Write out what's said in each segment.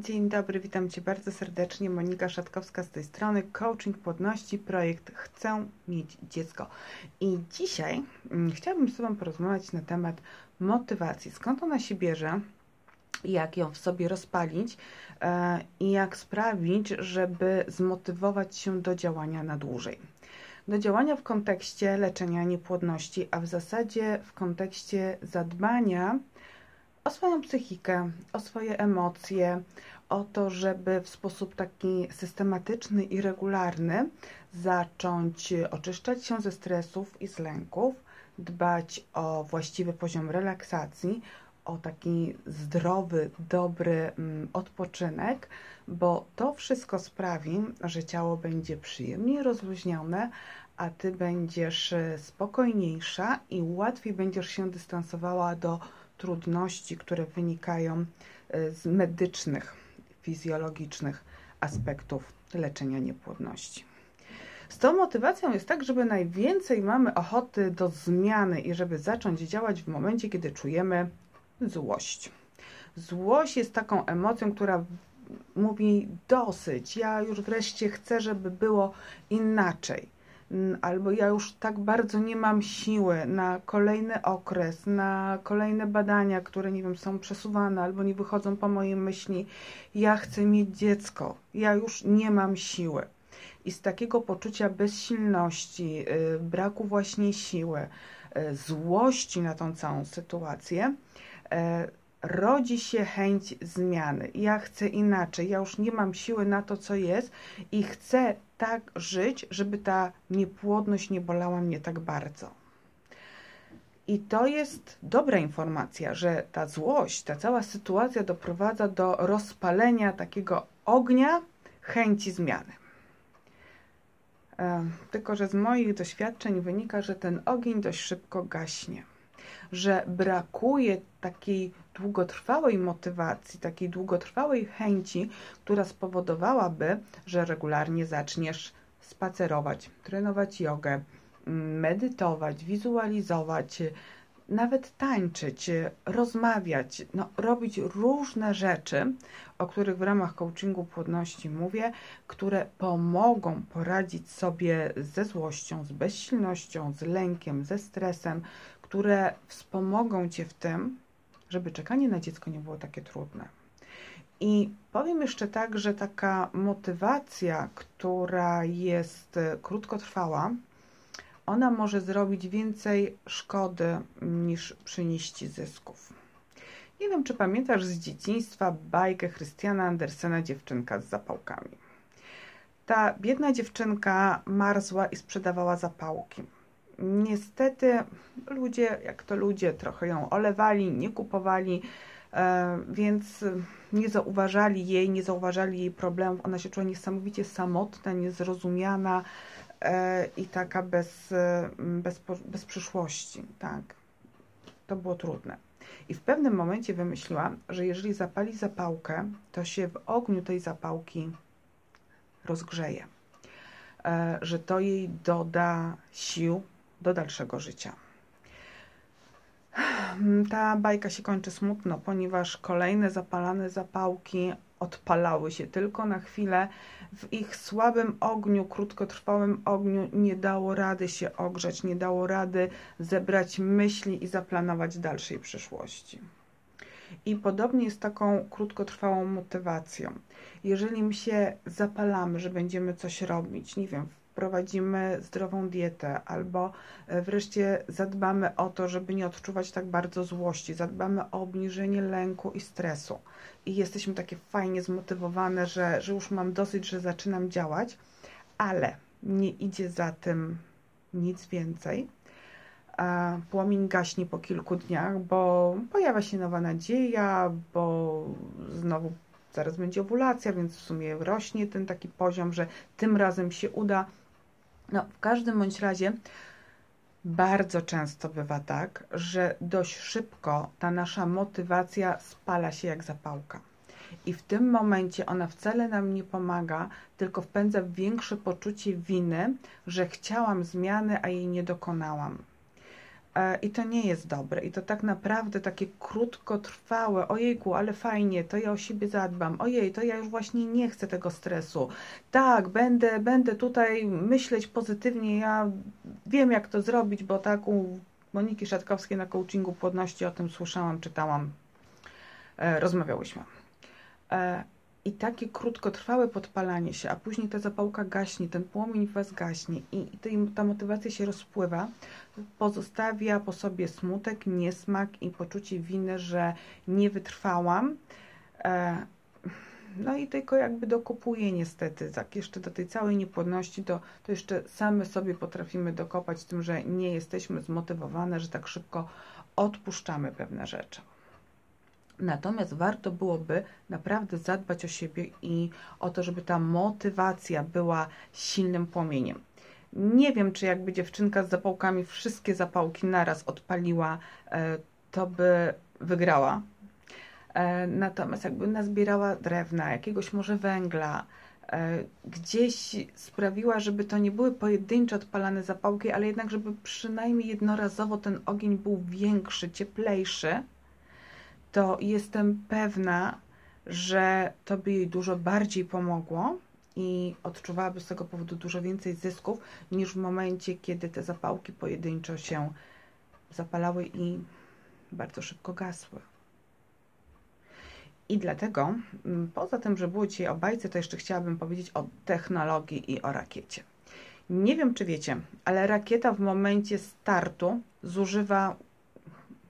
Dzień dobry, witam Cię bardzo serdecznie. Monika Szatkowska z tej strony. Coaching Płodności, projekt Chcę mieć dziecko. I dzisiaj mm, chciałabym z Tobą porozmawiać na temat motywacji. Skąd ona się bierze? Jak ją w sobie rozpalić e, i jak sprawić, żeby zmotywować się do działania na dłużej. Do działania w kontekście leczenia niepłodności, a w zasadzie w kontekście zadbania o swoją psychikę, o swoje emocje, o to, żeby w sposób taki systematyczny i regularny zacząć oczyszczać się ze stresów i z lęków, dbać o właściwy poziom relaksacji, o taki zdrowy, dobry mm, odpoczynek, bo to wszystko sprawi, że ciało będzie przyjemnie rozluźnione, a ty będziesz spokojniejsza i łatwiej będziesz się dystansowała do trudności, które wynikają e, z medycznych, fizjologicznych aspektów leczenia niepłodności. Z tą motywacją jest tak, żeby najwięcej mamy ochoty do zmiany i żeby zacząć działać w momencie, kiedy czujemy złość. Złość jest taką emocją, która mówi dosyć, ja już wreszcie chcę, żeby było inaczej albo ja już tak bardzo nie mam siły na kolejny okres, na kolejne badania, które nie wiem, są przesuwane albo nie wychodzą po mojej myśli. Ja chcę mieć dziecko, ja już nie mam siły. I z takiego poczucia bezsilności, y, braku właśnie siły, y, złości na tą całą sytuację, y, rodzi się chęć zmiany. Ja chcę inaczej, ja już nie mam siły na to, co jest i chcę tak żyć, żeby ta niepłodność nie bolała mnie tak bardzo. I to jest dobra informacja, że ta złość, ta cała sytuacja doprowadza do rozpalenia takiego ognia chęci zmiany. Tylko, że z moich doświadczeń wynika, że ten ogień dość szybko gaśnie że brakuje takiej długotrwałej motywacji, takiej długotrwałej chęci, która spowodowałaby, że regularnie zaczniesz spacerować, trenować jogę, medytować, wizualizować, nawet tańczyć, rozmawiać, no, robić różne rzeczy, o których w ramach coachingu płodności mówię, które pomogą poradzić sobie ze złością, z bezsilnością, z lękiem, ze stresem, które wspomogą Cię w tym, żeby czekanie na dziecko nie było takie trudne. I powiem jeszcze tak, że taka motywacja, która jest krótkotrwała, ona może zrobić więcej szkody niż przynieść zysków. Nie wiem, czy pamiętasz z dzieciństwa bajkę Christiana Andersena Dziewczynka z zapałkami. Ta biedna dziewczynka marzła i sprzedawała zapałki. Niestety ludzie, jak to ludzie, trochę ją olewali, nie kupowali, e, więc nie zauważali jej, nie zauważali jej problemów. Ona się czuła niesamowicie samotna, niezrozumiana e, i taka bez, bez, bez przyszłości. Tak, to było trudne. I w pewnym momencie wymyśliła, że jeżeli zapali zapałkę, to się w ogniu tej zapałki rozgrzeje. E, że to jej doda sił, do dalszego życia. Ta bajka się kończy smutno, ponieważ kolejne zapalane zapałki odpalały się tylko na chwilę. W ich słabym ogniu, krótkotrwałym ogniu nie dało rady się ogrzeć, nie dało rady zebrać myśli i zaplanować dalszej przyszłości. I podobnie jest taką krótkotrwałą motywacją. Jeżeli my się zapalamy, że będziemy coś robić, nie wiem, prowadzimy zdrową dietę, albo e, wreszcie zadbamy o to, żeby nie odczuwać tak bardzo złości, zadbamy o obniżenie lęku i stresu. I jesteśmy takie fajnie zmotywowane, że, że już mam dosyć, że zaczynam działać, ale nie idzie za tym nic więcej. Płomień gaśnie po kilku dniach, bo pojawia się nowa nadzieja, bo znowu zaraz będzie owulacja, więc w sumie rośnie ten taki poziom, że tym razem się uda. No, w każdym bądź razie bardzo często bywa tak, że dość szybko ta nasza motywacja spala się jak zapałka. I w tym momencie ona wcale nam nie pomaga, tylko wpędza w większe poczucie winy, że chciałam zmiany, a jej nie dokonałam. E, I to nie jest dobre. I to tak naprawdę takie krótkotrwałe, ojejku, ale fajnie, to ja o siebie zadbam, ojej, to ja już właśnie nie chcę tego stresu. Tak, będę, będę tutaj myśleć pozytywnie, ja wiem jak to zrobić, bo tak u Moniki Szatkowskiej na coachingu płodności o tym słyszałam, czytałam, e, rozmawiałyśmy. I takie krótkotrwałe podpalanie się, a później ta zapałka gaśnie, ten płomień w Was gaśnie i ta motywacja się rozpływa, pozostawia po sobie smutek, niesmak i poczucie winy, że nie wytrwałam. E, no i tylko jakby dokopuje niestety, tak jeszcze do tej całej niepłodności, to, to jeszcze same sobie potrafimy dokopać tym, że nie jesteśmy zmotywowane, że tak szybko odpuszczamy pewne rzeczy. Natomiast warto byłoby naprawdę zadbać o siebie i o to, żeby ta motywacja była silnym płomieniem. Nie wiem, czy jakby dziewczynka z zapałkami wszystkie zapałki naraz odpaliła, e, to by wygrała. E, natomiast jakby nazbierała drewna, jakiegoś może węgla, e, gdzieś sprawiła, żeby to nie były pojedyncze odpalane zapałki, ale jednak, żeby przynajmniej jednorazowo ten ogień był większy, cieplejszy, to jestem pewna, że to by jej dużo bardziej pomogło i odczuwałaby z tego powodu dużo więcej zysków niż w momencie, kiedy te zapałki pojedynczo się zapalały i bardzo szybko gasły. I dlatego, mm, poza tym, że było dzisiaj o bajce, to jeszcze chciałabym powiedzieć o technologii i o rakiecie. Nie wiem, czy wiecie, ale rakieta w momencie startu zużywa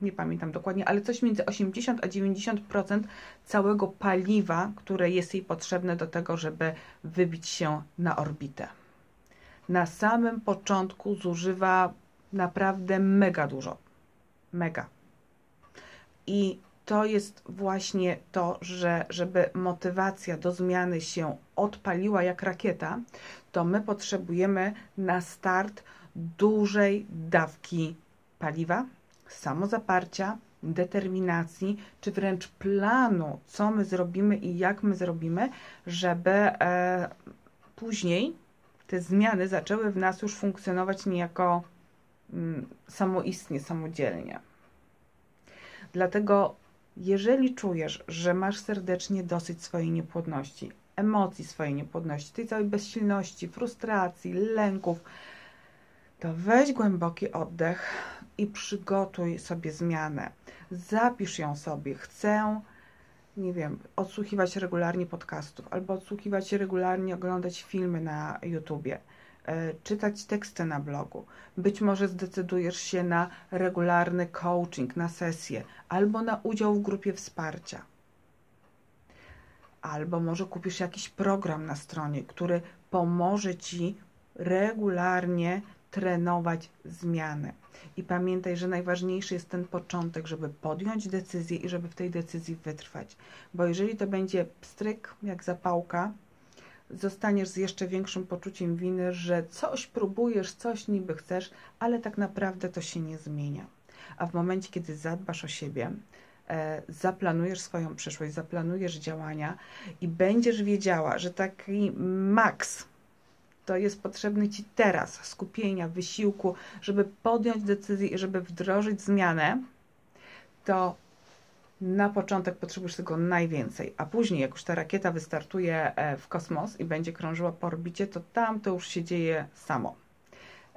nie pamiętam dokładnie, ale coś między 80 a 90% całego paliwa, które jest jej potrzebne do tego, żeby wybić się na orbitę. Na samym początku zużywa naprawdę mega dużo. Mega. I to jest właśnie to, że żeby motywacja do zmiany się odpaliła jak rakieta, to my potrzebujemy na start dużej dawki paliwa, samozaparcia, determinacji, czy wręcz planu, co my zrobimy i jak my zrobimy, żeby e, później te zmiany zaczęły w nas już funkcjonować niejako mm, samoistnie, samodzielnie. Dlatego, jeżeli czujesz, że masz serdecznie dosyć swojej niepłodności, emocji swojej niepłodności, tej całej bezsilności, frustracji, lęków, to weź głęboki oddech, i przygotuj sobie zmianę. Zapisz ją sobie. Chcę, nie wiem, odsłuchiwać regularnie podcastów, albo odsłuchiwać regularnie, oglądać filmy na YouTubie, e, czytać teksty na blogu. Być może zdecydujesz się na regularny coaching, na sesję, albo na udział w grupie wsparcia. Albo może kupisz jakiś program na stronie, który pomoże ci regularnie trenować zmiany. I pamiętaj, że najważniejszy jest ten początek, żeby podjąć decyzję i żeby w tej decyzji wytrwać. Bo jeżeli to będzie pstryk, jak zapałka, zostaniesz z jeszcze większym poczuciem winy, że coś próbujesz, coś niby chcesz, ale tak naprawdę to się nie zmienia. A w momencie, kiedy zadbasz o siebie, e, zaplanujesz swoją przyszłość, zaplanujesz działania i będziesz wiedziała, że taki maks to jest potrzebny Ci teraz skupienia, wysiłku, żeby podjąć decyzję i żeby wdrożyć zmianę, to na początek potrzebujesz tego najwięcej, a później, jak już ta rakieta wystartuje e, w kosmos i będzie krążyła po orbicie, to tam to już się dzieje samo.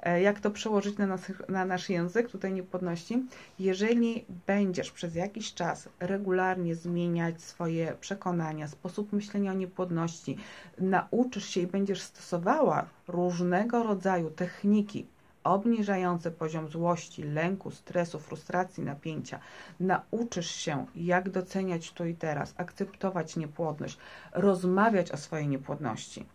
E, jak to przełożyć na, na nasz język tutaj niepłodności? Jeżeli będziesz przez jakiś czas regularnie zmieniać swoje przekonania, sposób myślenia o niepłodności, nauczysz się i będziesz stosowała różnego rodzaju techniki obniżające poziom złości, lęku, stresu, frustracji, napięcia. Nauczysz się, jak doceniać tu i teraz, akceptować niepłodność, rozmawiać o swojej niepłodności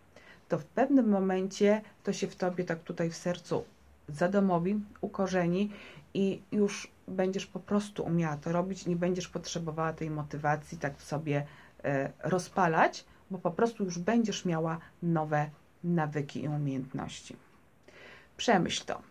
to w pewnym momencie to się w tobie tak tutaj w sercu zadomowi, ukorzeni i już będziesz po prostu umiała to robić, nie będziesz potrzebowała tej motywacji tak w sobie e, rozpalać, bo po prostu już będziesz miała nowe nawyki i umiejętności. Przemyśl to,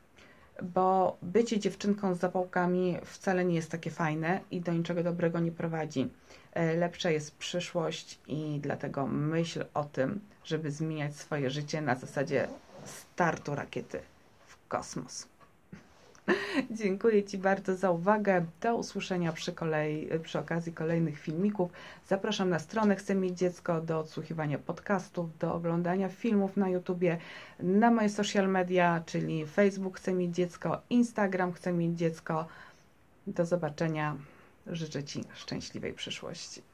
bo bycie dziewczynką z zapałkami wcale nie jest takie fajne i do niczego dobrego nie prowadzi. E, lepsza jest przyszłość i dlatego myśl o tym, żeby zmieniać swoje życie na zasadzie startu rakiety w kosmos. Dziękuję Ci bardzo za uwagę. Do usłyszenia przy, kolei, przy okazji kolejnych filmików. Zapraszam na stronę Chcę mieć dziecko do odsłuchiwania podcastów, do oglądania filmów na YouTubie, na moje social media, czyli Facebook Chcę mieć dziecko, Instagram Chcę mieć dziecko. Do zobaczenia. Życzę Ci szczęśliwej przyszłości.